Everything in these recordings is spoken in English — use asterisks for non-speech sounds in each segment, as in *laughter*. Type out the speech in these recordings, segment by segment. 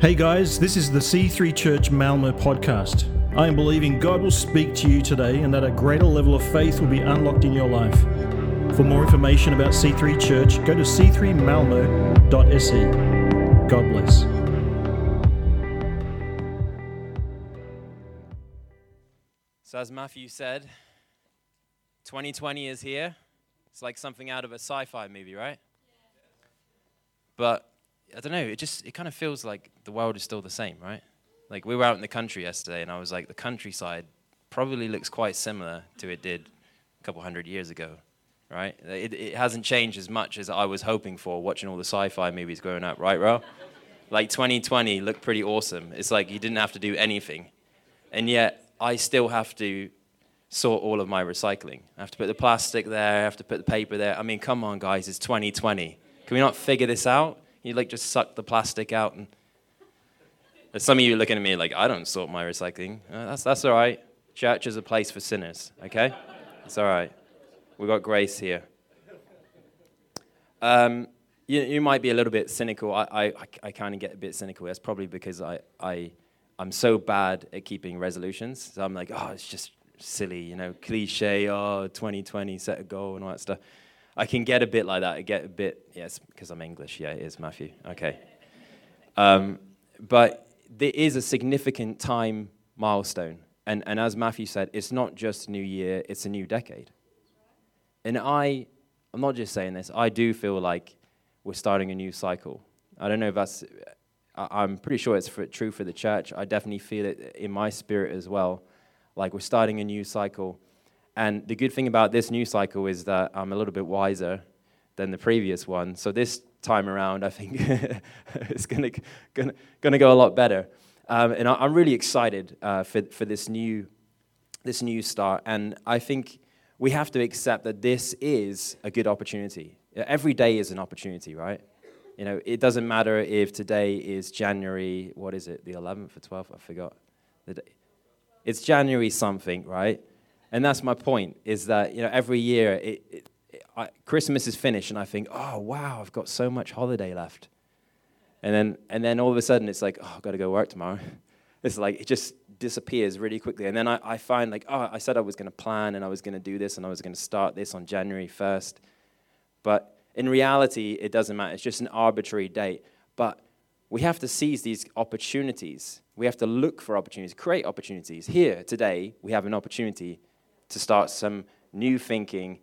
Hey guys, this is the C3 Church Malmo podcast. I am believing God will speak to you today and that a greater level of faith will be unlocked in your life. For more information about C3 Church, go to c3malmo.se. God bless. So, as Matthew said, 2020 is here. It's like something out of a sci fi movie, right? But I don't know, it just, it kind of feels like the world is still the same, right? Like, we were out in the country yesterday, and I was like, the countryside probably looks quite similar to it did a couple hundred years ago, right? It, it hasn't changed as much as I was hoping for watching all the sci fi movies growing up, right, Ro? Like, 2020 looked pretty awesome. It's like you didn't have to do anything. And yet, I still have to sort all of my recycling. I have to put the plastic there, I have to put the paper there. I mean, come on, guys, it's 2020. Can we not figure this out? You like just suck the plastic out and. Some of you looking at me like, I don't sort my recycling. Uh, that's, that's all right. Church is a place for sinners, okay? It's all right. We've got grace here. Um, you, you might be a little bit cynical. I, I, I kind of get a bit cynical. That's probably because I, I, I'm so bad at keeping resolutions. So I'm like, oh, it's just silly, you know, cliche, oh, 2020, set a goal and all that stuff. I can get a bit like that. I get a bit, yes, because I'm English. Yeah, it is, Matthew. Okay. Um, but there is a significant time milestone. And, and as Matthew said, it's not just a new year, it's a new decade. And I, I'm not just saying this, I do feel like we're starting a new cycle. I don't know if that's, I'm pretty sure it's for, true for the church. I definitely feel it in my spirit as well. Like we're starting a new cycle. And the good thing about this new cycle is that I'm a little bit wiser than the previous one. So this time around, I think *laughs* it's going to go a lot better. Um, and I, am really excited uh, for, for this new, this new start. And I think we have to accept that this is a good opportunity. Every day is an opportunity, right? You know, it doesn't matter if today is January, what is it, the 11th or 12th? I forgot. It's January something, right? And that's my point, is that, you know, every year it, it, it, I, Christmas is finished and I think, oh, wow, I've got so much holiday left. And then, and then all of a sudden it's like, oh, I've got to go work tomorrow. *laughs* It's like, it just disappears really quickly. And then I, I find like, oh, I said I was going to plan and I was going to do this and I was going to start this on January 1st. But in reality, it doesn't matter. It's just an arbitrary date. But we have to seize these opportunities. We have to look for opportunities, create opportunities. Here, today, we have an opportunity to start some new thinking,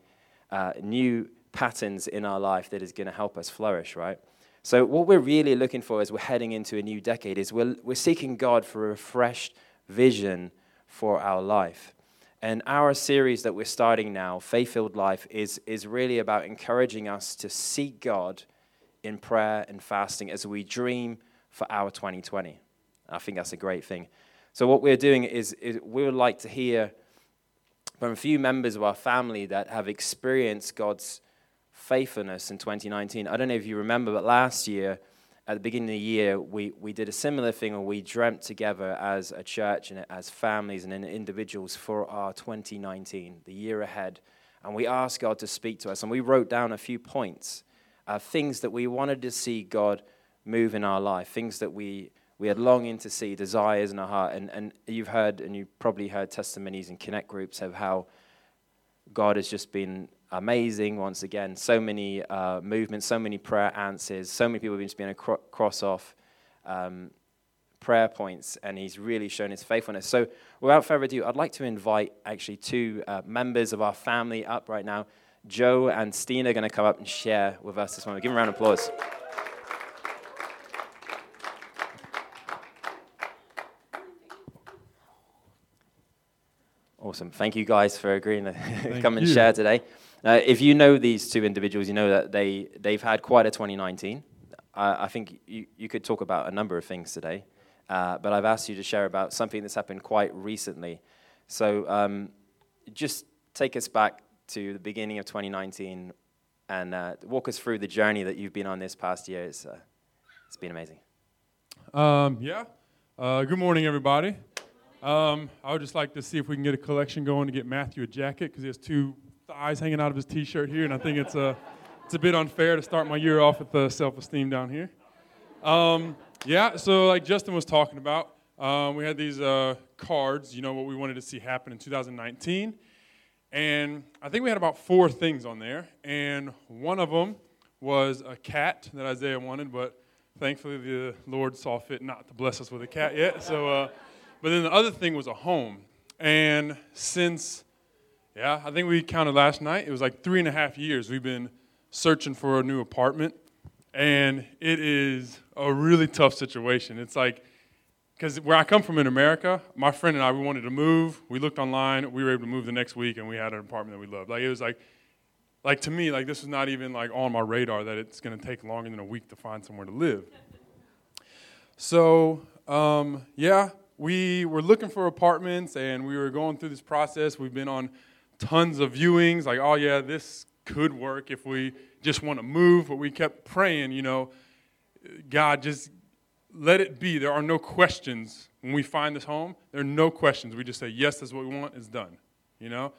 uh, new patterns in our life that is going to help us flourish, right? So, what we're really looking for as we're heading into a new decade is we're, we're seeking God for a refreshed vision for our life. And our series that we're starting now, Faith Filled Life, is, is really about encouraging us to seek God in prayer and fasting as we dream for our 2020. I think that's a great thing. So, what we're doing is, is we would like to hear from a few members of our family that have experienced God's faithfulness in 2019. I don't know if you remember, but last year, at the beginning of the year, we, we did a similar thing where we dreamt together as a church and as families and individuals for our 2019, the year ahead. And we asked God to speak to us. And we wrote down a few points, uh, things that we wanted to see God move in our life, things that we, we had longing to see, desires in our heart. And, and you've heard, and you've probably heard testimonies in Connect groups of how God has just been amazing once again. So many uh, movements, so many prayer answers, so many people have been just able to cross off um, prayer points, and he's really shown his faithfulness. So, without further ado, I'd like to invite actually two uh, members of our family up right now. Joe and Stina are going to come up and share with us this morning. Give them a round of applause. Awesome. Thank you guys for agreeing to *laughs* come and you. share today. Uh, if you know these two individuals, you know that they, they've had quite a 2019. Uh, I think you, you could talk about a number of things today, uh, but I've asked you to share about something that's happened quite recently. So um, just take us back to the beginning of 2019 and uh, walk us through the journey that you've been on this past year. It's, uh, it's been amazing. Um, yeah. Uh, good morning, everybody. Um, I would just like to see if we can get a collection going to get Matthew a jacket because he has two thighs hanging out of his t-shirt here, and I think it's a, it's a bit unfair to start my year off with the self-esteem down here. Um, Yeah, so like Justin was talking about, um, we had these uh, cards, you know, what we wanted to see happen in 2019. And I think we had about four things on there. And one of them was a cat that Isaiah wanted, but thankfully the Lord saw fit not to bless us with a cat yet. So, uh, but then the other thing was a home. And since, yeah, I think we counted last night, it was like three and a half years we've been searching for a new apartment. And it is a really tough situation. It's like, because where I come from in America, my friend and I, we wanted to move. We looked online. We were able to move the next week, and we had an apartment that we loved. Like it was like, like to me, like this was not even like on my radar that it's going to take longer than a week to find somewhere to live. So um, yeah, we were looking for apartments, and we were going through this process. We've been on tons of viewings. Like, oh yeah, this could work if we just want to move. But we kept praying, you know, God, just let it be. There are no questions when we find this home. There are no questions. We just say, yes, that's what we want, it's done. You know?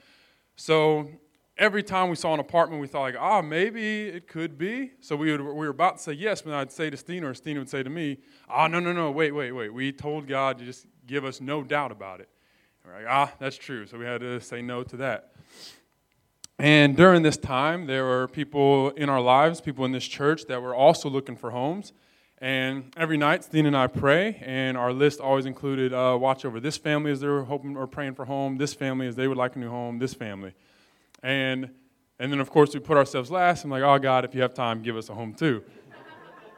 So every time we saw an apartment, we thought, like, ah, maybe it could be. So we, would, we were about to say yes, but I'd say to Stina, or Stina would say to me, ah, no, no, no, wait, wait, wait. We told God to just give us no doubt about it. we're like, ah, that's true. So we had to say no to that. And during this time, there were people in our lives, people in this church that were also looking for homes. And every night, Steen and I pray, and our list always included uh, watch over this family as they're hoping or praying for home, this family as they would like a new home, this family. And, and then, of course, we put ourselves last. I'm like, oh, God, if you have time, give us a home too.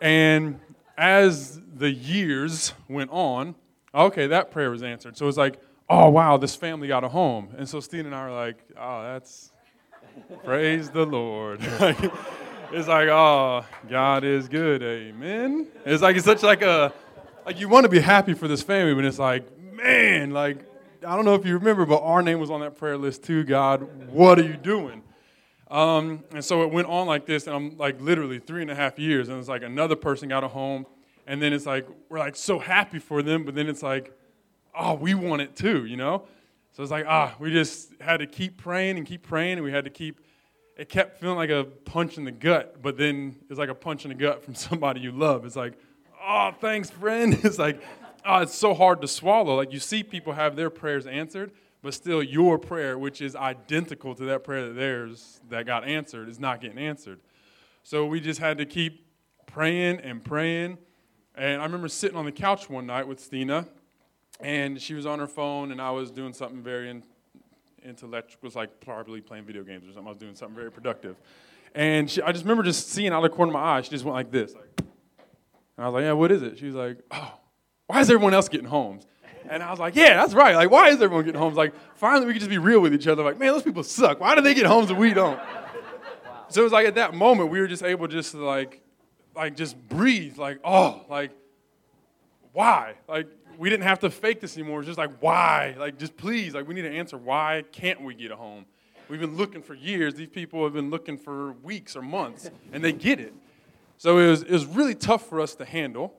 and as the years went on, okay, that prayer was answered. So it's like, oh, wow, this family got a home. And so Steen and I were like, oh, that's, praise the Lord. *laughs* it's like, oh, God is good, amen. It's like it's such like a like you want to be happy for this family, but it's like, man, like I don't know if you remember, but our name was on that prayer list too. God, what are you doing? Um, and so it went on like this, and I'm like literally three and a half years, and it's like another person got a home, and then it's like we're like so happy for them, but then it's like, oh, we want it too, you know. So it's like ah, we just had to keep praying and keep praying, and we had to keep it kept feeling like a punch in the gut, but then it's like a punch in the gut from *laughs* somebody you love. It's like, oh, thanks, friend. *laughs* It's like, oh, it's so hard to swallow. Like you see people have their prayers answered, but still your prayer, which is identical to that prayer that theirs that got answered, is not getting answered. So we just had to keep praying and praying. And I remember sitting on the couch one night with Stina, and she was on her phone, and I was doing something very intellectual, was like probably playing video games or something. I was doing something very productive. And she, I just remember just seeing out of the corner of my eye, she just went like this. Like, and I was like, yeah, what is it? She was like, oh, why is everyone else getting homes? And I was like, yeah, that's right. Like, why is everyone getting homes? Like, finally we could just be real with each other. Like, man, those people suck. Why do they get homes and we don't? So it was like at that moment we were just able just to like, like just breathe. Like, oh, like, why? Like, we didn't have to fake this anymore. It's just like, why? Like, just please, like, we need to answer. Why can't we get a home? We've been looking for years. These people have been looking for weeks or months, and they get it. So it was, it was really tough for us to handle.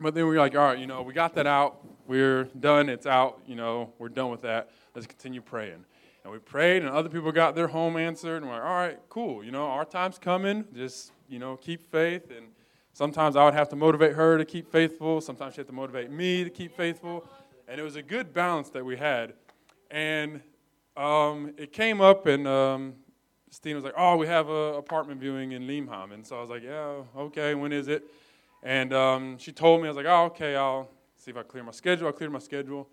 But then we were like, all right, you know, we got that out. We're done. It's out. You know, we're done with that. Let's continue praying. And we prayed, and other people got their home answered. And we're like, all right, cool. You know, our time's coming. Just, you know, keep faith. And Sometimes I would have to motivate her to keep faithful. Sometimes she had to motivate me to keep faithful. And it was a good balance that we had. And um, it came up, and um, Stina was like, "Oh, we have an apartment viewing in Limhamn." And so I was like, "Yeah, okay. When is it?" And um, she told me, I was like, "Oh, okay. I'll see if I clear my schedule." I cleared my schedule,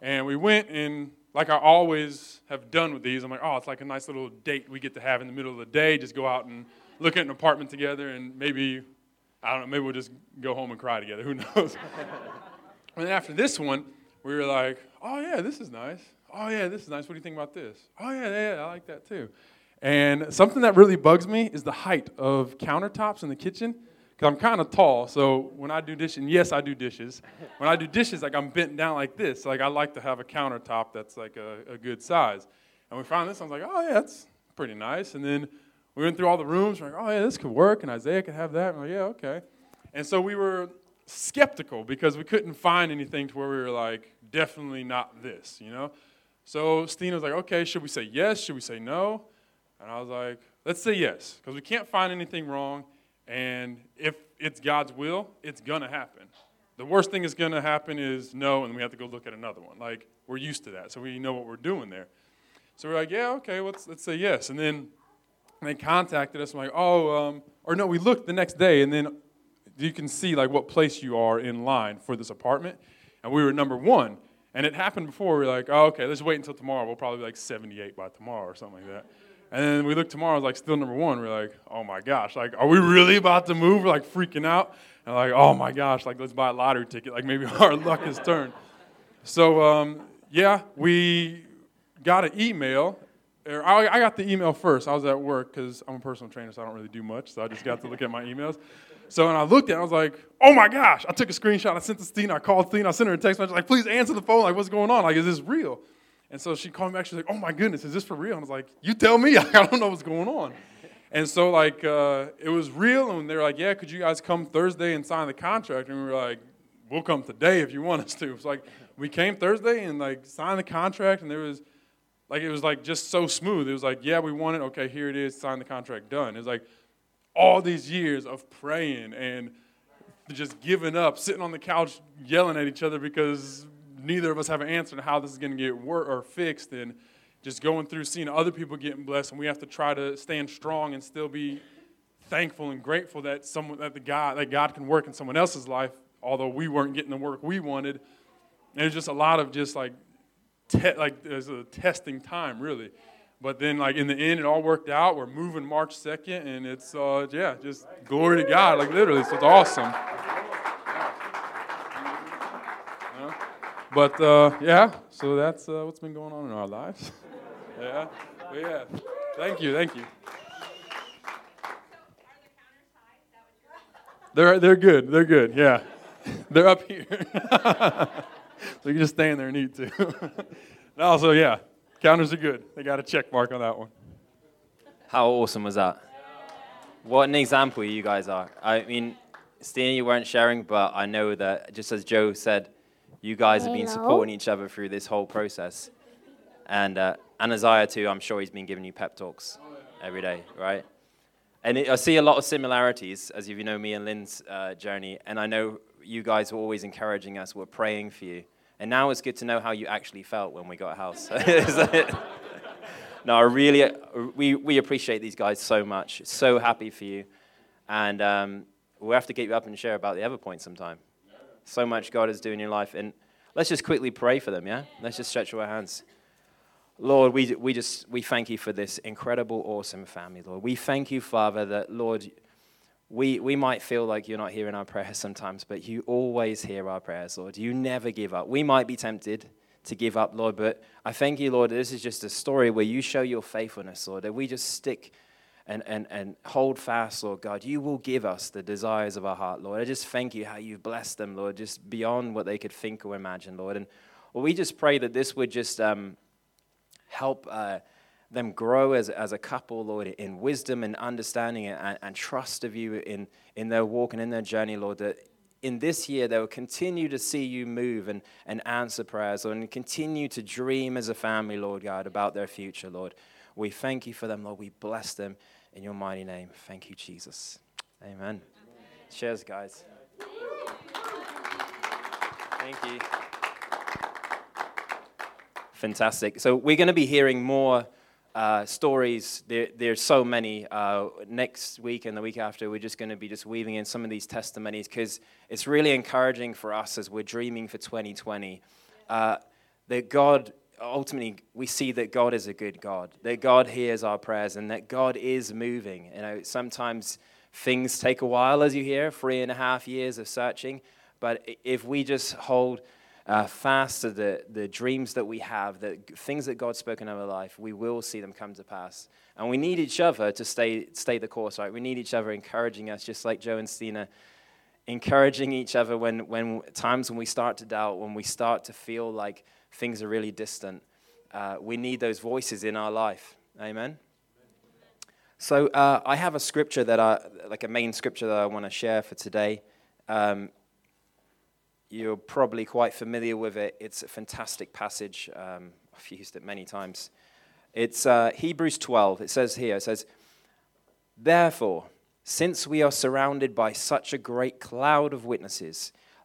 and we went. And like I always have done with these, I'm like, "Oh, it's like a nice little date we get to have in the middle of the day. Just go out and look at an apartment together, and maybe I don't know, maybe we'll just go home and cry together. *laughs* Who knows? *laughs* and then after this one, we were like, oh, yeah, this is nice. Oh, yeah, this is nice. What do you think about this? Oh, yeah, yeah, I like that too. And something that really bugs me is the height of countertops in the kitchen. Because I'm kind of tall, so when I do dishes, and yes, I do dishes. When I do dishes, like I'm bent down like this. Like I like to have a countertop that's like a, a good size. And we found this, I was like, oh yeah, that's pretty nice. And then we went through all the rooms. We're like, oh, yeah, this could work, and Isaiah could have that. I'm like, yeah, okay. And so we were skeptical because we couldn't find anything to where we were like, definitely not this, you know? So Stina was like, okay, should we say yes? Should we say no? And I was like, let's say yes, because we can't find anything wrong. And if it's God's will, it's going to happen. The worst thing that's going to happen is no, and we have to go look at another one. Like, we're used to that, so we know what we're doing there. So we're like, yeah, okay, let's, let's say yes. And then they contacted us. I'm like, oh, um, or no, we looked the next day, and then you can see like what place you are in line for this apartment. And we were number one. And it happened before. We are like, oh, okay, let's wait until tomorrow. We'll probably be like 78 by tomorrow or something like that. And then we look tomorrow, like still number one. We're like, oh my gosh, like, are we really about to move? We're like freaking out. And like, oh my gosh, like let's buy a lottery ticket. Like maybe *laughs* our luck has turned. So um, yeah, we got an email. I got the email first. I was at work because I'm a personal trainer, so I don't really do much. So I just got to look at my emails. So when I looked at it, I was like, oh my gosh. I took a screenshot. I sent to Stina. I called Stina. I sent her a text message like, please answer the phone. Like, what's going on? Like, is this real? And so she called me back. She's like, oh my goodness, is this for real? And I was like, you tell me. *laughs* I don't know what's going on. And so, like, uh, it was real. And they were like, yeah, could you guys come Thursday and sign the contract? And we were like, we'll come today if you want us to. It's like, we came Thursday and, like, signed the contract. And there was, like, it was, like, just so smooth. It was like, yeah, we want it. Okay, here it is. Sign the contract. Done. It was like, all these years of praying and just giving up, sitting on the couch yelling at each other because neither of us have an answer to how this is going to get worked or fixed, and just going through seeing other people getting blessed, and we have to try to stand strong and still be thankful and grateful that someone that the God that God can work in someone else's life, although we weren't getting the work we wanted. And it's just a lot of just like te- like there's a testing time really. But then, like in the end, it all worked out. We're moving March 2nd, and it's uh, yeah, just glory to God, like literally. So it's awesome. But uh, yeah, so that's uh, what's been going on in our lives. *laughs* yeah, but yeah. Thank you, thank you. They're they're good. They're good. Yeah, *laughs* they're up here. *laughs* so you can just stand there and eat too. And also, yeah, Counters are good. They got a check mark on that one. How awesome was that? What an example you guys are. I mean, Stina, you weren't sharing, but I know that just as Joe said, you guys have been supporting each other through this whole process. And uh, and Isaiah, too, I'm sure he's been giving you pep talks every day, right? And it, I see a lot of similarities, as you know me and Lynn's uh, journey. And I know you guys were always encouraging us, we're praying for you. And now it's good to know how you actually felt when we got a house. *laughs* no, I really, we, we appreciate these guys so much. So happy for you. And um, we'll have to get you up and share about the other point sometime. So much God is doing in your life. And let's just quickly pray for them, yeah? Let's just stretch our hands. Lord, we, we just we thank you for this incredible, awesome family, Lord. We thank you, Father, that, Lord, we, we might feel like you're not hearing our prayers sometimes, but you always hear our prayers, Lord. You never give up. We might be tempted to give up, Lord, but I thank you, Lord, this is just a story where you show your faithfulness, Lord, that we just stick and, and, and hold fast, Lord God. You will give us the desires of our heart, Lord. I just thank you how you've blessed them, Lord, just beyond what they could think or imagine, Lord. And well, we just pray that this would just um, help. Uh, them grow as, as a couple, Lord, in wisdom and understanding and, and trust of you in, in their walk and in their journey, Lord, that in this year they will continue to see you move and, and answer prayers, Lord, and continue to dream as a family, Lord God, about their future, Lord. We thank you for them, Lord. We bless them in your mighty name. Thank you, Jesus. Amen. Amen. Cheers, guys. Thank you. Fantastic. So, we're going to be hearing more uh, stories. There, there's so many. Uh, next week and the week after, we're just going to be just weaving in some of these testimonies because it's really encouraging for us as we're dreaming for 2020 uh, that God ultimately we see that God is a good God, that God hears our prayers, and that God is moving. You know, sometimes things take a while, as you hear, three and a half years of searching. But if we just hold uh, fast to the, the dreams that we have, the things that God's spoken over life, we will see them come to pass. And we need each other to stay, stay the course, right? We need each other encouraging us, just like Joe and Stina, encouraging each other when, when times when we start to doubt, when we start to feel like things are really distant. Uh, we need those voices in our life. Amen. So uh, I have a scripture that I, like a main scripture that I want to share for today. Um, you're probably quite familiar with it. It's a fantastic passage. Um, I've used it many times. It's uh, Hebrews 12. It says here, it says, Therefore, Since we are surrounded by such a great cloud of witnesses,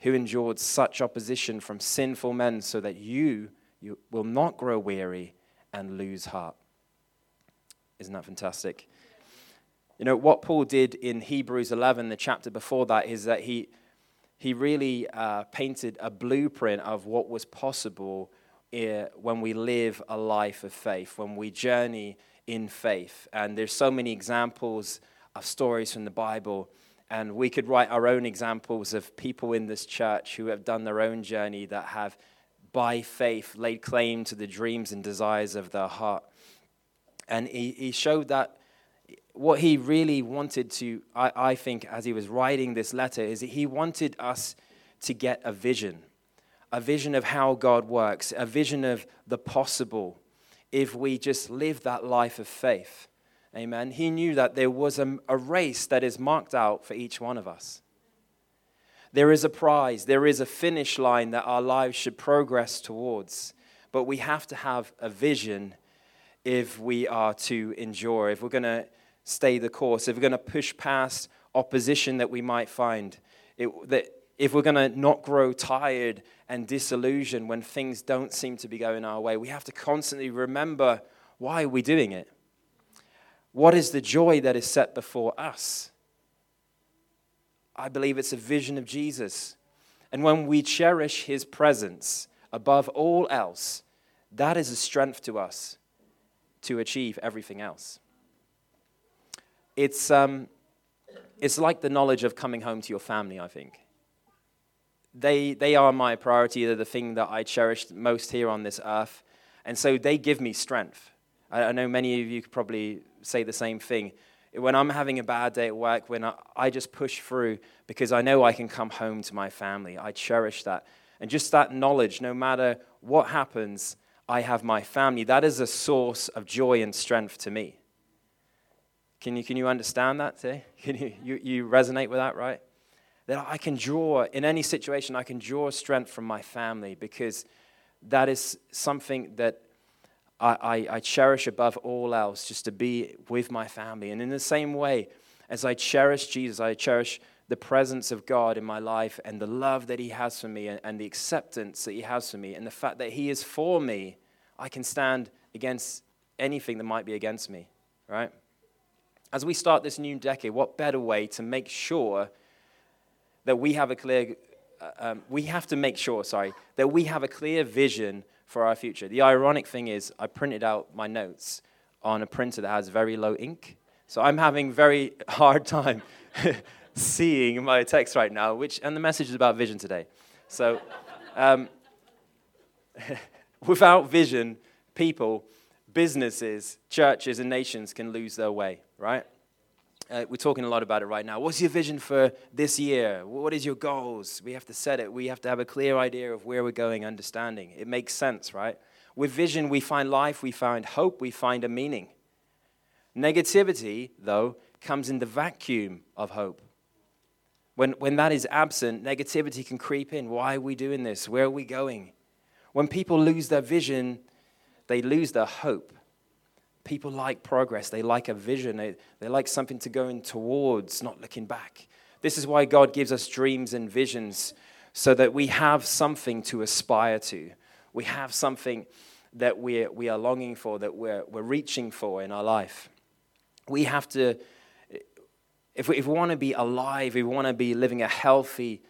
who endured such opposition from sinful men, so that you, you will not grow weary and lose heart. Isn't that fantastic? You know, what Paul did in Hebrews 11, the chapter before that, is that he, he really uh, painted a blueprint of what was possible uh, when we live a life of faith, when we journey in faith. And there's so many examples of stories from the Bible. And we could write our own examples of people in this church who have done their own journey that have, by faith, laid claim to the dreams and desires of their heart. And he, he showed that what he really wanted to, I, I think, as he was writing this letter, is that he wanted us to get a vision a vision of how God works, a vision of the possible, if we just live that life of faith. Amen. He knew that there was a, a, race that is marked out for each one of us. There is a prize, there is a finish line that our lives should progress towards. But we have to have a vision if we are to endure, if we're going to stay the course, if we're going to push past opposition that we might find, it, that if we're going to not grow tired and disillusioned when things don't seem to be going our way, we have to constantly remember why we're we doing it? What is the joy that is set before us? I believe it's a vision of Jesus. And when we cherish his presence above all else, that is a strength to us to achieve everything else. It's, um, it's like the knowledge of coming home to your family, I think they, they are my priority. They're the thing that I cherish most here on this earth. And so they give me strength. I, I know many of you could probably say the same thing. When I'm having a bad day at work, when I, I just push through because I know I can come home to my family, I cherish that. And just that knowledge, no matter what happens, I have my family. That is a source of joy and strength to me. Can you, can you understand that today? *laughs* Can you, you, you resonate with that, right? that I can draw, in any situation, I can draw strength from my family because that is something that I, I, I, cherish above all else, just to be with my family. And in the same way, as I cherish Jesus, I cherish the presence of God in my life and the love that He has for me and, and the acceptance that He has for me and the fact that He is for me, I can stand against anything that might be against me, right? As we start this new decade, what better way to make sure that we have a clear, uh, um, we have to make sure, sorry, that we have a clear vision for our future. The ironic thing is, I printed out my notes on a printer that has very low ink. So I'm having very *laughs* hard time *laughs* seeing my text right now, which, and the message is about vision today. So um, *laughs* without vision, people, businesses, churches, and nations can lose their way, right? Uh, we're talking a lot about it right now. What's your vision for this year? What is your goals? We have to set it. We have to have a clear idea of where we're going, understanding. It makes sense, right? With vision, we find life, we find hope, we find a meaning. Negativity, though, comes in the vacuum of hope. When, when that is absent, negativity can creep in. Why are we doing this? Where are we going? When people lose their vision, they lose their hope. People like progress, they like a vision, they, they like something to go in towards, not looking back. This is why God gives us dreams and visions so that we have something to aspire to. We have something that we're, we are longing for, that we're, we're reaching for in our life. We have to, if we, if we want to be alive, if we want to be living a healthy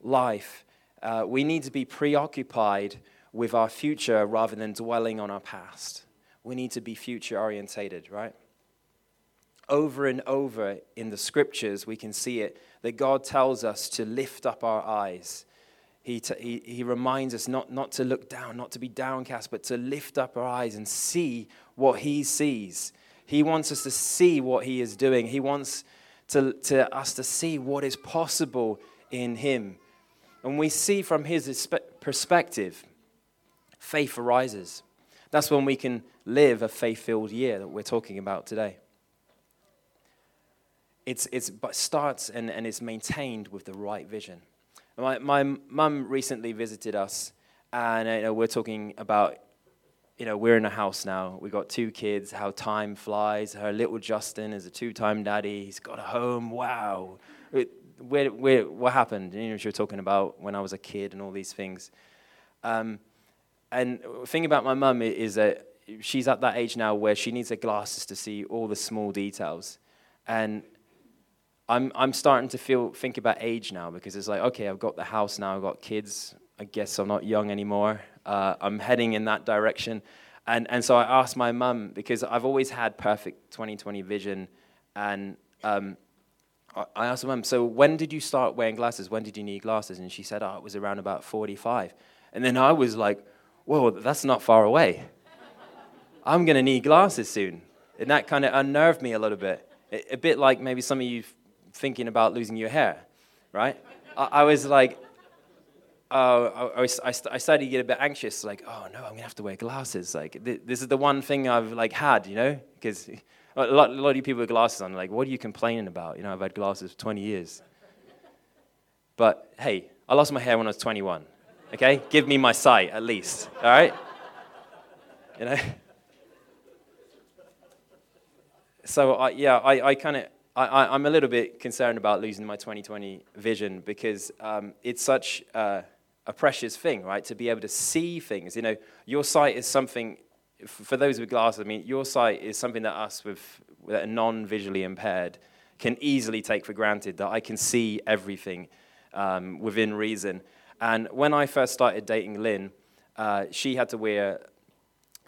life, uh, we need to be preoccupied with our future rather than dwelling on our past we need to be future orientated, right? Over and over in the scriptures, we can see it that God tells us to lift up our eyes. He, t- he, he reminds us not, not to look down, not to be downcast, but to lift up our eyes and see what He sees. He wants us to see what He is doing. He wants to, to us to see what is possible in Him. And we see from His perspective, faith arises. That's when we can live a faith filled year that we're talking about today. It's, it's, starts and, and it's maintained with the right vision. My, my mum recently visited us, and you know, we're talking about, you know, we're in a house now. We've got two kids, how time flies. Her little Justin is a two time daddy. He's got a home. Wow. where, where, what happened? You know, she was talking about when I was a kid and all these things. Um, and the thing about my mum is that she's at that age now where she needs her glasses to see all the small details. And I'm, I'm starting to feel think about age now because it's like, okay, I've got the house now, I've got kids. I guess I'm not young anymore. Uh, I'm heading in that direction. And, and so I asked my mum, because I've always had perfect 2020 vision. And um, I asked my mum, so when did you start wearing glasses? When did you need glasses? And she said, oh, it was around about 45. And then I was like, whoa, that's not far away. I'm going to need glasses soon. And that kind of unnerved me a little bit. A bit like maybe some of you thinking about losing your hair, right? I, was like, uh, I, I, I, started to get a bit anxious, like, oh no, I'm gonna have to wear glasses. Like, this is the one thing I've like had, you know, because a lot, a lot of you people with glasses on, like, what are you complaining about? You know, I've had glasses for 20 years. But hey, I lost my hair when I was 21. Okay, give me my sight at least. All right, you know. So I, yeah, I, I kind of I, I'm a little bit concerned about losing my 2020 vision because um, it's such a precious thing, right? To be able to see things. You know, your sight is something, for those with glasses, I mean, your sight is something that us with, that are non visually impaired can easily take for granted, that I can see everything um, within reason. And when I first started dating Lynn, uh, she had to wear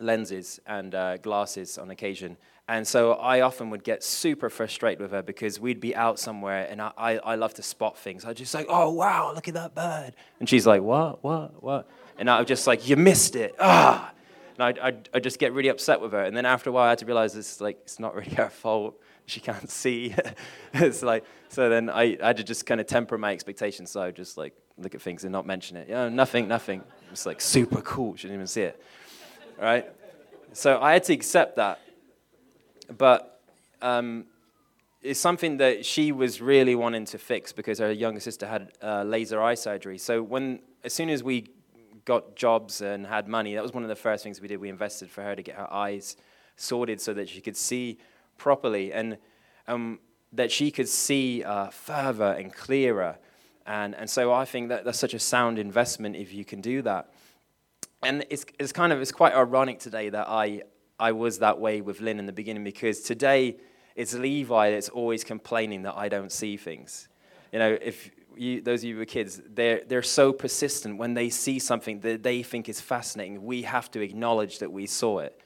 lenses and uh, glasses on occasion. And so I often would get super frustrated with her because we'd be out somewhere and I, I, I love to spot things. I'd just like, oh, wow, look at that bird. And she's like, what, what, what? And I was just like, you missed it. Ah. And I'd, I'd, I'd, just get really upset with her. And then after a while, I had to realize it's like, it's not really *laughs* her fault. She can't *laughs* see. it's like, so then I, I had to just kind of temper my expectations. So I would just like look at things and not mention it. Yeah, nothing, nothing. It's like super cool. She didn't even see it. Right? So I had to accept that but um, it's something that she was really wanting to fix because her younger sister had uh, laser eye surgery. So when, as soon as we got jobs and had money, that was one of the first things we did. We invested for her to get her eyes sorted so that she could see properly and um, that she could see uh, further and clearer. And, and so I think that that's such a sound investment if you can do that. And it's, it's kind of, it's quite ironic today that I, I was that way with Lynn in the beginning because today it's Levi that's always complaining that I don't see things. You know, if you, those of you who are kids, they're, they're so persistent when they see something that they think is fascinating, we have to acknowledge that we saw it.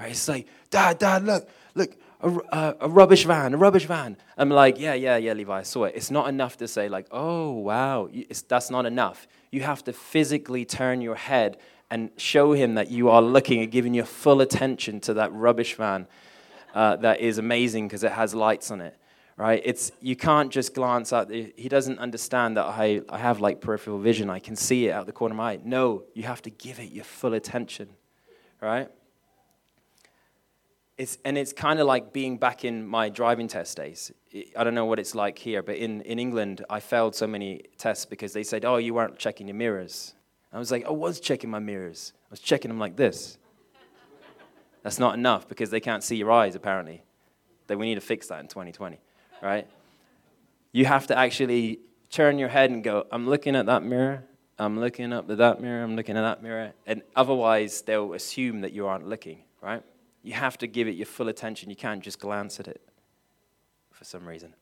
Right? It's like, Dad, Dad, look, look, a, a, a, rubbish van, a rubbish van. I'm like, yeah, yeah, yeah, Levi, I saw it. It's not enough to say, like, oh, wow. It's, that's not enough. You have to physically turn your head and show him that you are looking and giving your full attention to that rubbish van uh, that is amazing because it has lights on it right it's you can't just glance at it. he doesn't understand that I, I have like peripheral vision i can see it out the corner of my eye no you have to give it your full attention right it's, and it's kind of like being back in my driving test days. I don't know what it's like here, but in, in England, I failed so many tests because they said, oh, you weren't checking your mirrors. I was like, I was checking my mirrors. I was checking them like this. That's not enough because they can't see your eyes, apparently. That we need to fix that in 2020, right? You have to actually turn your head and go, I'm looking at that mirror, I'm looking up at that mirror, I'm looking at that mirror. And otherwise, they'll assume that you aren't looking, right? You have to give it your full attention. You can't just glance at it for some reason.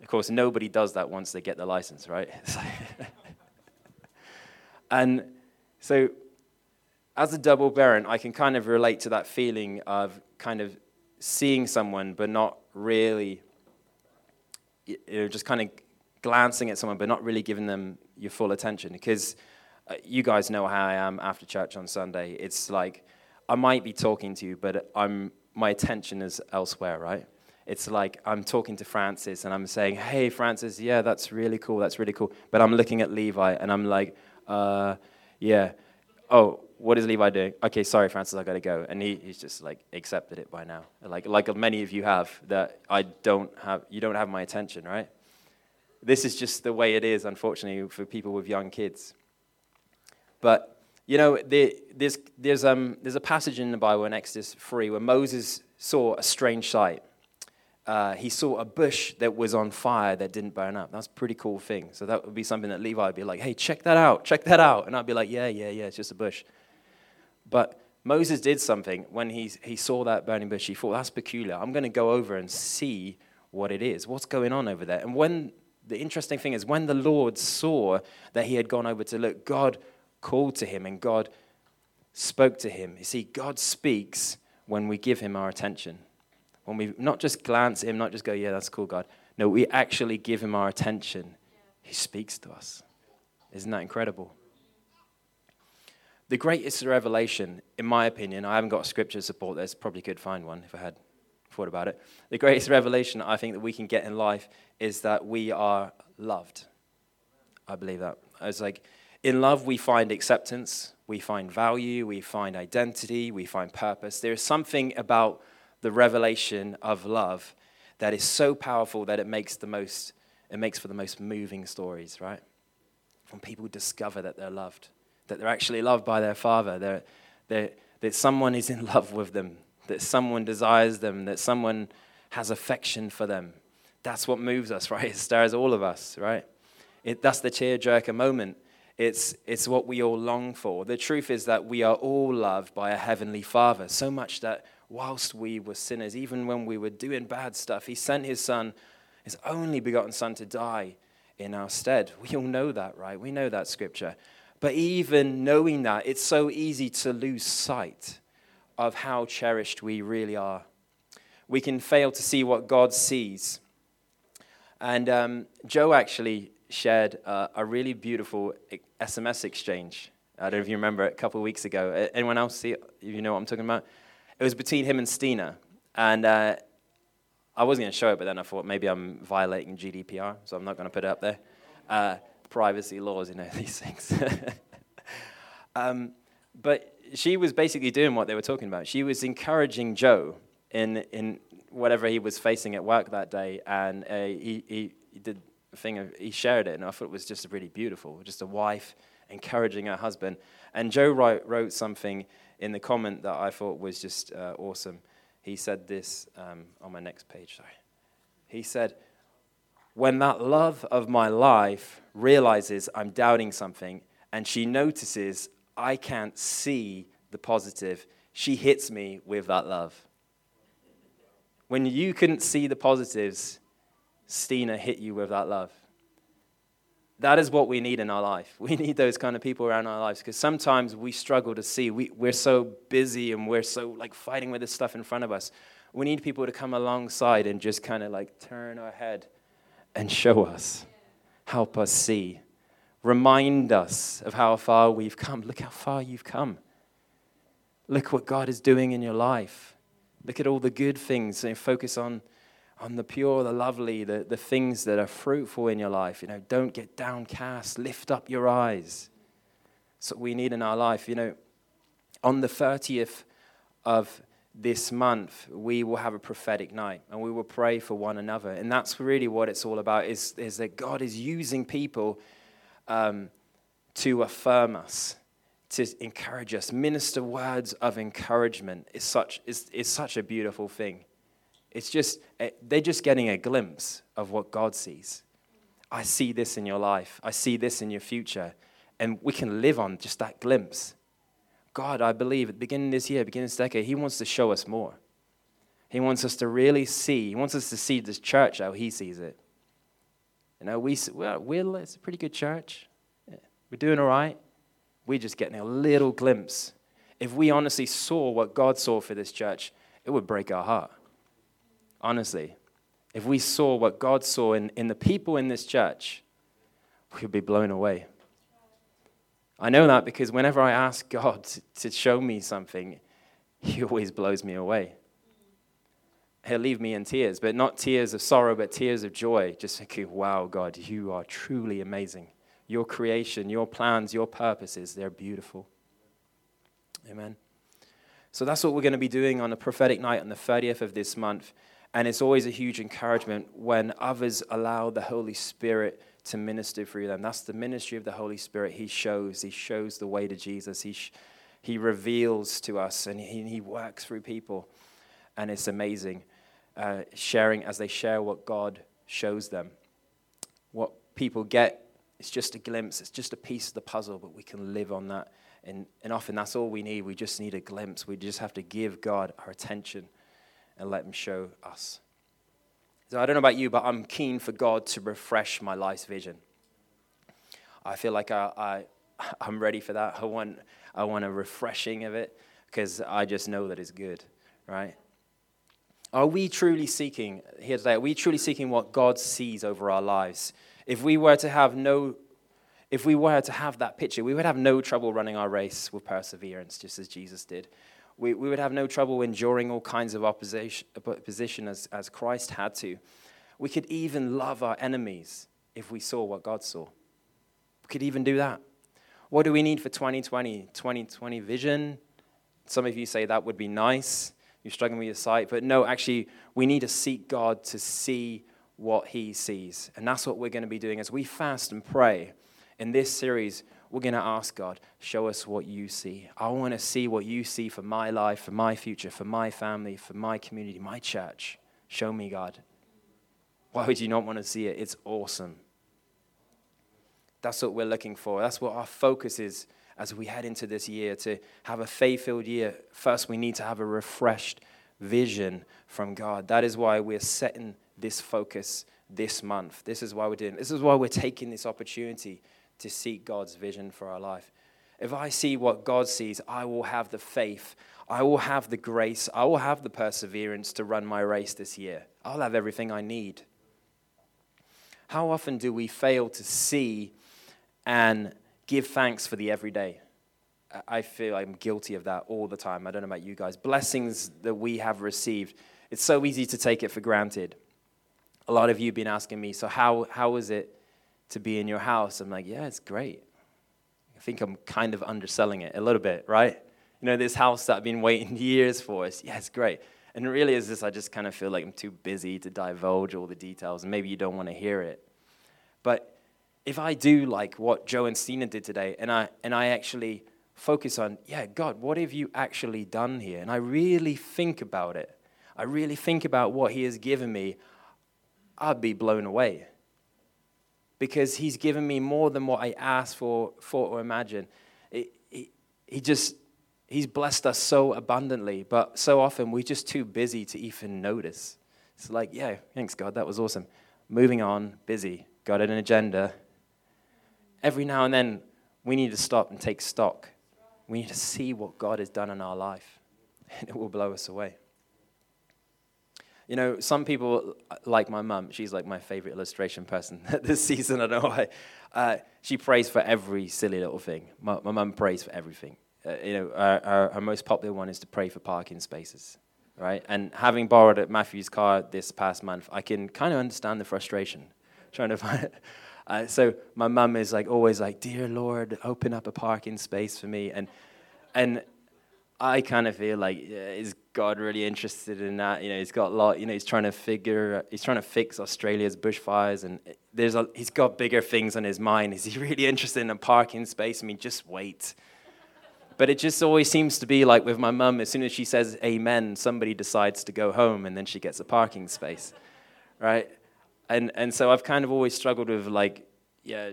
Of course, nobody does that once they get the license, right? *laughs* *laughs* And so, as a double parent, I can kind of relate to that feeling of kind of seeing someone but not really, you know, just kind of glancing at someone but not really giving them your full attention. Because uh, you guys know how I am after church on Sunday. It's like I might be talking to you, but I'm, my attention is elsewhere, right? It's like I'm talking to Francis and I'm saying, hey, Francis, yeah, that's really cool, that's really cool. But I'm looking at Levi and I'm like, uh, yeah, oh, what is Levi doing? Okay, sorry, Francis, I gotta go. And he, he's just like accepted it by now. Like, like many of you have, that I don't have, you don't have my attention, right? This is just the way it is, unfortunately, for people with young kids. But, you know, there's, there's, um, there's a passage in the Bible in Exodus 3 where Moses saw a strange sight. Uh, he saw a bush that was on fire that didn't burn up. That's a pretty cool thing. So that would be something that Levi would be like, hey, check that out, check that out. And I'd be like, yeah, yeah, yeah, it's just a bush. But Moses did something when he, he saw that burning bush. He thought, that's peculiar. I'm going to go over and see what it is. What's going on over there? And when the interesting thing is, when the Lord saw that he had gone over to look, God called to him and God spoke to him. You see, God speaks when we give him our attention. When we not just glance at him, not just go, yeah, that's cool, God. No, we actually give him our attention. He speaks to us. Isn't that incredible? The greatest revelation, in my opinion, I haven't got a scripture support this, probably could find one if I had thought about it. The greatest revelation I think that we can get in life is that we are loved. I believe that. It's like in love, we find acceptance, we find value, we find identity, we find purpose. There is something about the revelation of love that is so powerful that it makes the most it makes for the most moving stories, right? When people discover that they're loved that they're actually loved by their father, they're, they're, that someone is in *laughs* love with them, that someone desires them, that someone has affection for them. That's what moves us, *laughs* right? It stirs all of us, right? It, that's the tearjerker moment. It's, it's what we all long for. The truth is that we are all loved by a heavenly Father, so much that whilst we were sinners, even when we were doing bad stuff, He sent His Son, His only begotten Son, to die in our stead. We all know that, right? We know that scripture. But even knowing that, it's so easy to lose sight of how cherished we really are. We can fail to see what God sees. And um, Joe actually shared uh, a really beautiful SMS exchange. I don't know if you remember it a couple of weeks ago. Anyone else see it? You know what I'm talking about? It was between him and Stina. And uh, I wasn't going to show it, but then I thought maybe I'm violating GDPR, so I'm not going to put it up there. Uh, privacy laws, you know, *laughs* these things. *laughs* um, but she was basically doing what they were talking about. She was encouraging Joe in, in whatever he was facing at work that day, and uh, he, he, he, did thing, of, he shared it, and I thought it was just really beautiful. Just a wife encouraging her husband. And Joe wrote, wrote something in the comment that I thought was just uh, awesome. He said this um, on my next page, sorry. He said, when that love of my life realizes I'm doubting something and she notices I can't see the positive, she hits me with that love. When you couldn't see the positives, Stina hit you with that love. That is what we need in our life. *laughs* We need those kind of people around our lives because sometimes we struggle to see. We, we're so busy and we're so like fighting with this stuff in front of us. We need people to come alongside and just kind of like turn our head and show us. Help us see. Remind us of how far we've come. Look how far you've come. Look what God is doing in your life. Look at all the good things and focus on, on the pure, the lovely, the, the things that are fruitful in your life. You know, don't get downcast. Lift up your eyes. That's what we need in our life. You know, on the 30th of this month we will have a prophetic night and we will pray for one another and that's really what it's all about is, is that god is using people um, to affirm us to encourage us minister words of encouragement is such, is, is such a beautiful thing it's just eh, they're just getting a glimpse of what god sees i see this in your life i see this in your future and we can live on just that glimpse God, I believe, at the beginning of this year, beginning of this decade, He wants to show us more. He wants us to really see. He wants us to see this church how He sees it. You know, we, well, we're, it's a pretty good church. We're doing all right. We're just getting a little glimpse. If we honestly saw what God saw for this church, it would break our heart. Honestly. If we saw what God saw in, in the people in this church, we would be blown away. I know that because whenever I ask God to show me something, He always blows me away. he'll leave me in tears, but not tears of sorrow, but tears of joy. Just thinking, wow, God, you are truly amazing. Your creation, your plans, your purposes, they're beautiful. Amen. So that's what we're going to be doing on a prophetic night on the 30th of this month. And it's always a huge encouragement when others allow the Holy Spirit to minister through them. That's the ministry of the Holy Spirit. He shows, He shows the way to Jesus. He, sh- he reveals to us and he, he works through people. And it's amazing uh, sharing as they share what God shows them. What people get is just a glimpse, it's just a piece of the puzzle, but we can live on that. And, and often that's all we need. We just need a glimpse. We just have to give God our attention and let Him show us. So I don't know about you, but I'm keen for God to refresh my life's vision. I feel like I, I, *laughs* I'm ready for that. I want, I want a refreshing of it because I just know that it's good, right? Are we truly seeking, here today, are we truly seeking what God sees over our lives? If we were to have no, if we were to have that picture, we would have no trouble running our race with perseverance, just as Jesus did. We, we would have no trouble enduring all kinds of opposition, opposition as, as Christ had to. We could even love our enemies if we saw what God saw. We could even do that. What do we need for 2020? 2020 vision? Some of you say that would be nice you're struggling with your sight. But no, actually, we need to seek God to see what He sees. And that's what we're going to be doing as we fast and pray. In this series, we're going to ask God, show us what you see. I want to see what you see for my life, for my future, for my family, for my community, my church. Show me, God. Why would you not want to see it? It's awesome. That's what we're looking for. That's what our focus is as we head into this year to have a faith filled year, first we need to have a refreshed vision from God. That is why we're setting this focus this month. This is why we're doing this is why we're taking this opportunity to seek God's vision for our life. If I see what God sees, I will have the faith, I will have the grace, I will have the perseverance to run my race this year. I'll have everything I need. How often do we fail to see and give thanks for the everyday. I feel I'm guilty of that all the time. I don't know about you guys. Blessings that we have received, it's so easy to take it for granted. A lot of you have been asking me, so how, how is it to be in your house? I'm like, yeah, it's great. I think I'm kind of underselling it a little bit, right? You know, this house that I've been waiting *laughs* years for, is, yeah, it's great. And really is this, I just kind of feel like I'm too busy to divulge all the details, and maybe you don't want to hear it. But if I do like what Joe and Stina did today, and I, and I actually focus on, yeah, God, what have you actually done here? And I really think about it, I really think about what He has given me, I'd be blown away. Because He's given me more than what I asked for, thought, or imagined. He just, He's blessed us so abundantly, but so often we're just too busy to even notice. It's like, yeah, thanks, God, that was awesome. Moving on, busy, got an agenda, every now and then we need to stop and take stock. We need to see what God has done in our life, *laughs* and it will blow us away. You know, some people, like my mum, she's like my favorite illustration person *laughs* this season. I don't know why. Uh, she prays for every silly little thing. My, mum prays for everything. Uh, you know, our, most popular one is to pray for parking spaces, right? And having borrowed Matthew's car this past month, I can kind of understand the frustration *laughs* trying to find it. Uh, so my mum is like always like, "Dear Lord, open up a parking space for me," and and I kind of feel like, yeah, is God really interested in that? You know, he's got a lot. You know, he's trying to figure, he's trying to fix Australia's bushfires, and there's a, he's got bigger things on his mind. Is he *laughs* really interested in a parking space? I mean, just wait. But it just always seems to be like with my mum, as soon as she says amen, somebody decides to go home and then she gets a parking space, right? and and so I've kind of always struggled with like, yeah,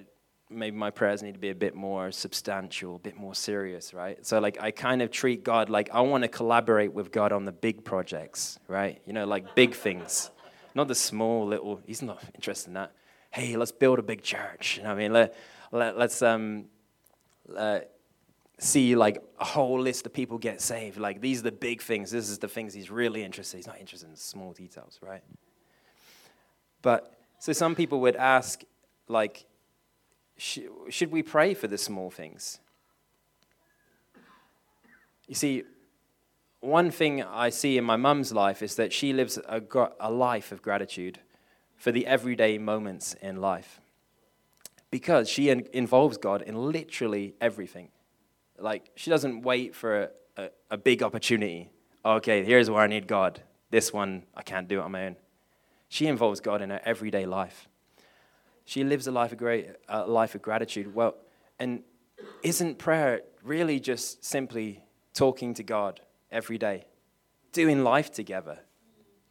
maybe my prayers need to be a bit more substantial, a bit more serious, right? So like I kind of treat God like I want to collaborate with God on the big projects, right? You know, like big things, not the small little. He's not interested in that. Hey, let's build a big church. You know I mean, let, let let's um. See like a whole list of people get saved. Like these are the big things. This is the things he's really interested. He's not interested in small details, right? But so some people would ask, like, should we pray for the small things? You see, one thing I see in my mum's life is that she lives a, a life of gratitude for the everyday moments in life because she in- involves God in literally everything. Like, she doesn't wait for a, a, a big opportunity. Okay, here's where I need God. This one, I can't do it on my own. She involves God in her everyday life. She lives a life of, great, a life of gratitude. Well, and isn't prayer really just simply talking to God every day, doing life together,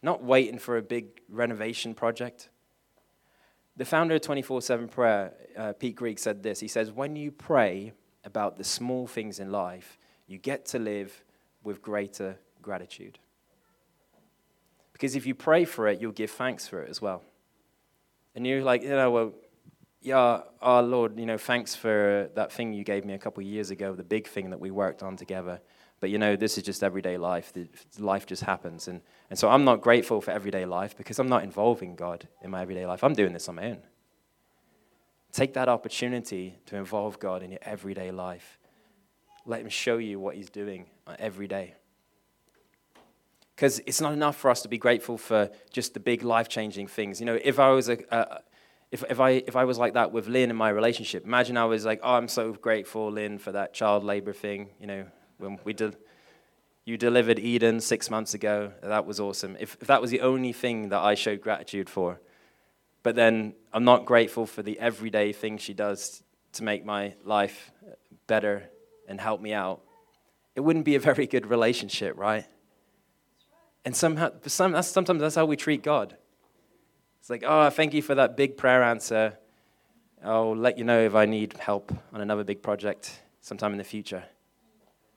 not waiting for a big renovation project? The founder of 24 7 Prayer, uh, Pete Greig, said this. He says, When you pray about the small things in life, you get to live with greater gratitude. Because if you pray for it, you'll give thanks for it as well. And you're like, you know, well, yeah, our Lord, you know, thanks for that thing you gave me a couple of years ago, the big thing that we worked on together. But you know, this is just everyday life. Life just happens. And, and so I'm not grateful for everyday life because I'm not involving God in my everyday life. I'm doing this on my own. Take that opportunity to involve God in your everyday life. Let Him show you what He's doing every day. Because it's not enough for us to be grateful for just the big life changing things. You know, if I was a, if, if, I, if I was like that with Lynn in my relationship, imagine I was like, oh, I'm so grateful, Lynn, for that child labor thing. You know, when we did, you delivered Eden six months ago. That was awesome. If, if that was the only thing that I showed gratitude for, but then I'm not grateful for the everyday things she does to make my life better and help me out, it wouldn't be a very good relationship, right? And somehow, some, that's, sometimes that's how we treat God. It's like, oh, thank you for that big prayer answer. I'll let you know if I need help on another big project sometime in the future.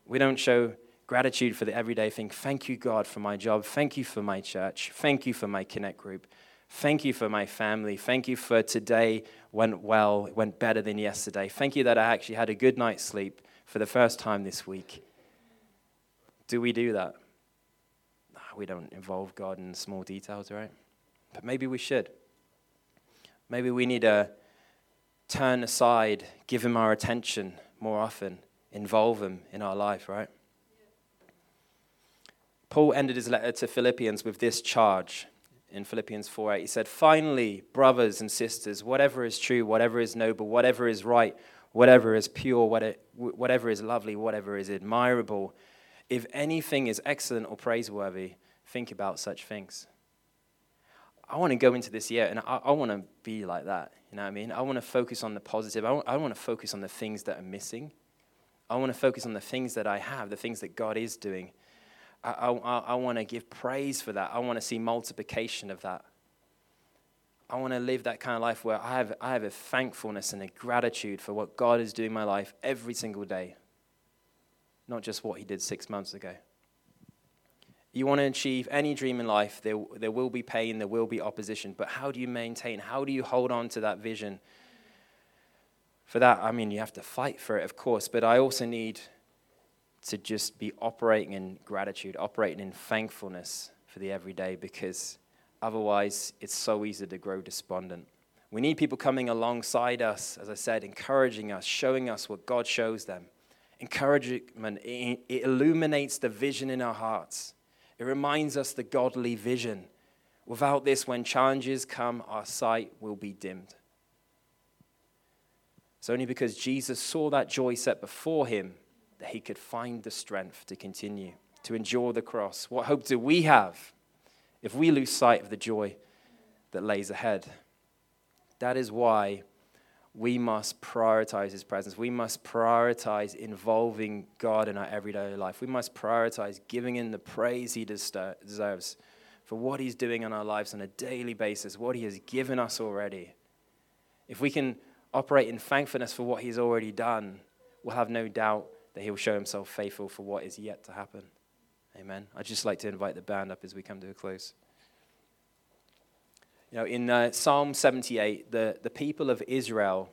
We don't show gratitude for the everyday thing. Thank you, God, for my job. Thank you for my church. Thank you for my Connect group. Thank you for my family. Thank you for today went well, it went better than yesterday. Thank you that I actually had a good night's sleep for the first time this week. Do we do that? We don't involve God in small details, right? But maybe we should. Maybe we need to turn aside, give Him our attention more often involve Him in our life, right? Paul ended his letter to Philippians with this charge in Philippians 4:8. He said, Finally, brothers and sisters, whatever is true, whatever is noble, whatever is right, whatever is pure, whatever is lovely, whatever is admirable, if anything is excellent or praiseworthy, think about such things. I want to go into this year and I, I want to be like that. You know what I mean? I want to focus on the positive. I want, want to focus on the things that are missing. I want to focus on the things that I have, the things that God is doing. I, I, I want to give praise for that. I want to see multiplication of that. I want to live that kind of life where I have, I have a thankfulness and a gratitude for what God is doing in my life every single day, not just what He did six months ago. You want to achieve any dream in life, there, there will be pain, there will be opposition, but how do you maintain, how do you hold on to that vision? For that, I mean, you have to fight for it, of course, but I also need to just be operating in gratitude, operating in thankfulness for the everyday, because otherwise it's so easy to grow despondent. We need people coming alongside us, as I said, encouraging us, showing us what God shows them. Encouragement, it illuminates the vision in our hearts. It reminds us the godly vision. Without this, when challenges come, our sight will be dimmed. It's only because Jesus saw that joy set before him that he could find the strength to continue, to endure the cross. What hope do we have if we lose sight of the joy that lays ahead? That is why we must prioritize his presence. We must prioritize involving God in our everyday life. We must prioritize giving him the praise he deserves for what he's doing in our lives on a daily basis, what he has given us already. If we can operate in thankfulness for what he's already done, we'll have no doubt that he will show himself faithful for what is yet to happen. Amen. I'd just like to invite the band up as we come to a close. You know, in uh, Psalm 78, the, the people of Israel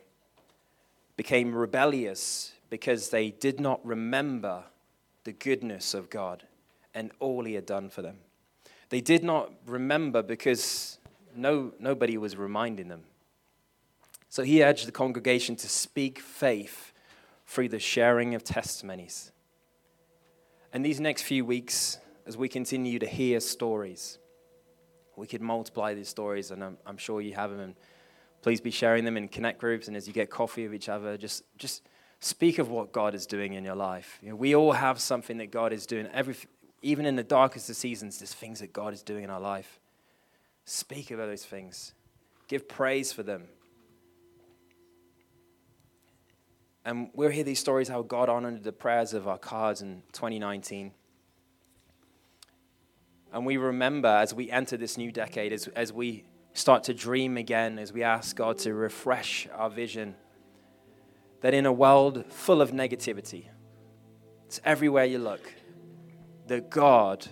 became rebellious because they did not remember the goodness of God and all he had done for them. They did not remember because no, nobody was reminding them. So he urged the congregation to speak faith through the sharing of testimonies. And these next few weeks, as we continue to hear stories, we could multiply these stories, and I'm, I'm sure you have them. And please be sharing them in connect groups, and as you get coffee with each other, just just speak of what God is doing in your life. You know, we all have something that God is doing. Every, even in the darkest of seasons, there's things that God is doing in our life. Speak of those things. Give praise for them. And we'll hear these stories how God honored the prayers of our cards in 2019. And we remember as we enter this new decade, as, as we start to dream again, as we ask God to refresh our vision, that in a world full of negativity, it's everywhere you look, that God,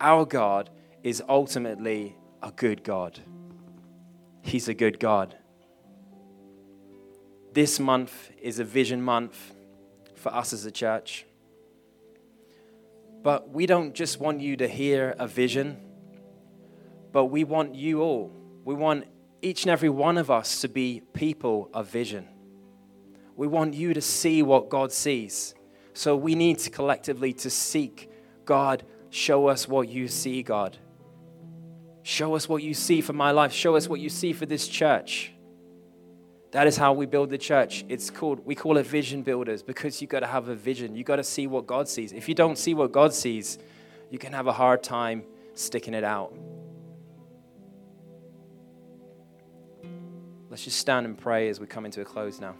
our God, is ultimately a good God. He's a good God. This month is a vision month for us as a church. But we don't just want you to hear a vision, but we want you all. We want each and every one of us to be people of vision. We want you to see what God sees. So we need to collectively to seek God, show us what you see, God. Show us what you see for my life. Show us what you see for this church. That is how we build the church. It's called, we call it vision builders because you got to have a vision. You got to see what God sees. If you don't see what God sees, you can have a hard time sticking it out. Let's just stand and pray as we come into a close now.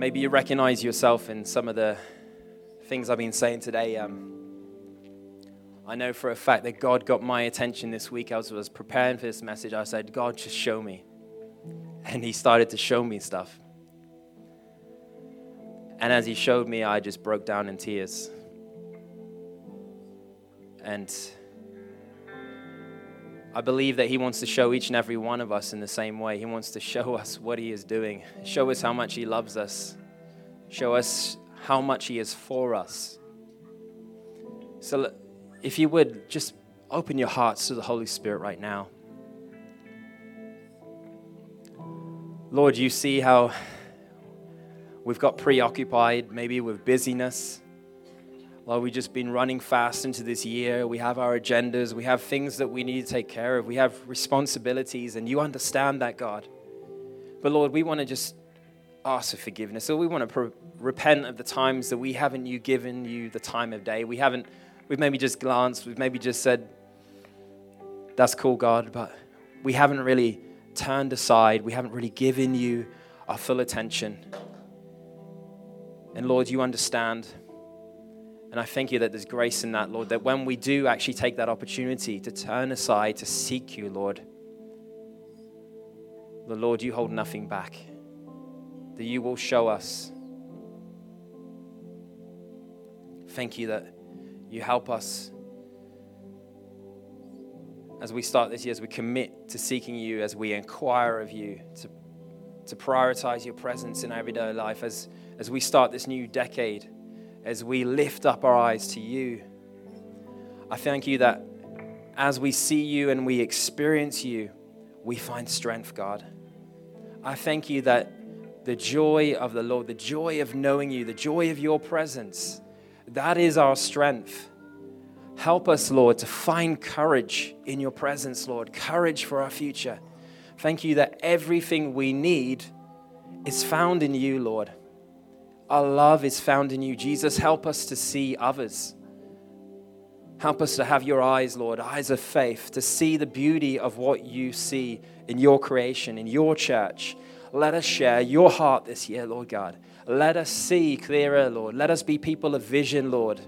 Maybe you recognize yourself in some of the things I've been saying today. Um, I know for a fact that God got my attention this week. as I was, was preparing for this message. I said, God, just show me. And He started to show me stuff. And as He showed me, I just broke down in tears. And I believe that He wants to show each and every one of us in the same way. He wants to show us what He is doing, show us how much He loves us, show us how much He is for us. So, if you would, just open your hearts to the Holy Spirit right now. Lord, you see how we've got preoccupied, maybe with busyness Lord, we've just been running fast into this year. We have our agendas. We have things that we need to take care of. We have responsibilities, and you understand that, God. But Lord, we want to just ask for forgiveness. So we want to repent of the times that we haven't you given you the time of day. We haven't, we've maybe just glanced, we've maybe just said, that's cool, God, but we haven't really turned aside. We haven't really given you our full attention. And Lord, you understand. And I thank you that there's grace in that, Lord, that when we do actually take that opportunity to turn aside, to seek you, Lord, the Lord, you hold nothing back, that you will show us. Thank you that you help us as we start this year, as we commit to seeking you, as we inquire of you, to, to prioritize your presence in our everyday life, as, as we start this new decade as we lift up our eyes to you. I thank you that as we see you and we experience you, we find strength, God. I thank you that the joy of the Lord, the joy of knowing you, the joy of your presence, that is our strength. Help us, Lord, to find courage in your presence, Lord, courage for our future. Thank you that everything we need is found in you, Lord. Our love is found in you. Jesus, help us to see others. Help us to have your eyes, Lord, eyes of faith, to see the beauty of what you see in your creation, in your church. Let us share your heart this year, Lord God. Let us see clearer, Lord. Let us be people of vision, Lord.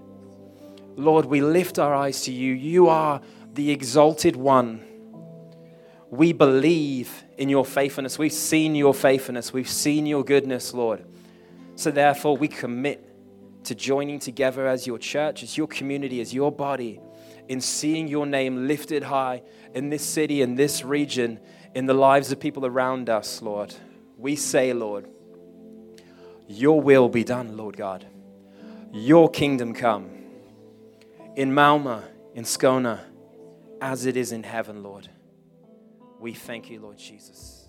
Lord, we lift our eyes to you. You are the exalted one. We believe in your faithfulness. We've seen your faithfulness. We've seen your goodness, Lord. So, therefore, we commit to joining together as your church, as your community, as your body, in seeing your name lifted high in this city, in this region, in the lives of people around us, Lord. We say, Lord, your will be done, Lord God. Your kingdom come in Malmö, in Skåne, as it is in heaven, Lord. We thank you, Lord Jesus.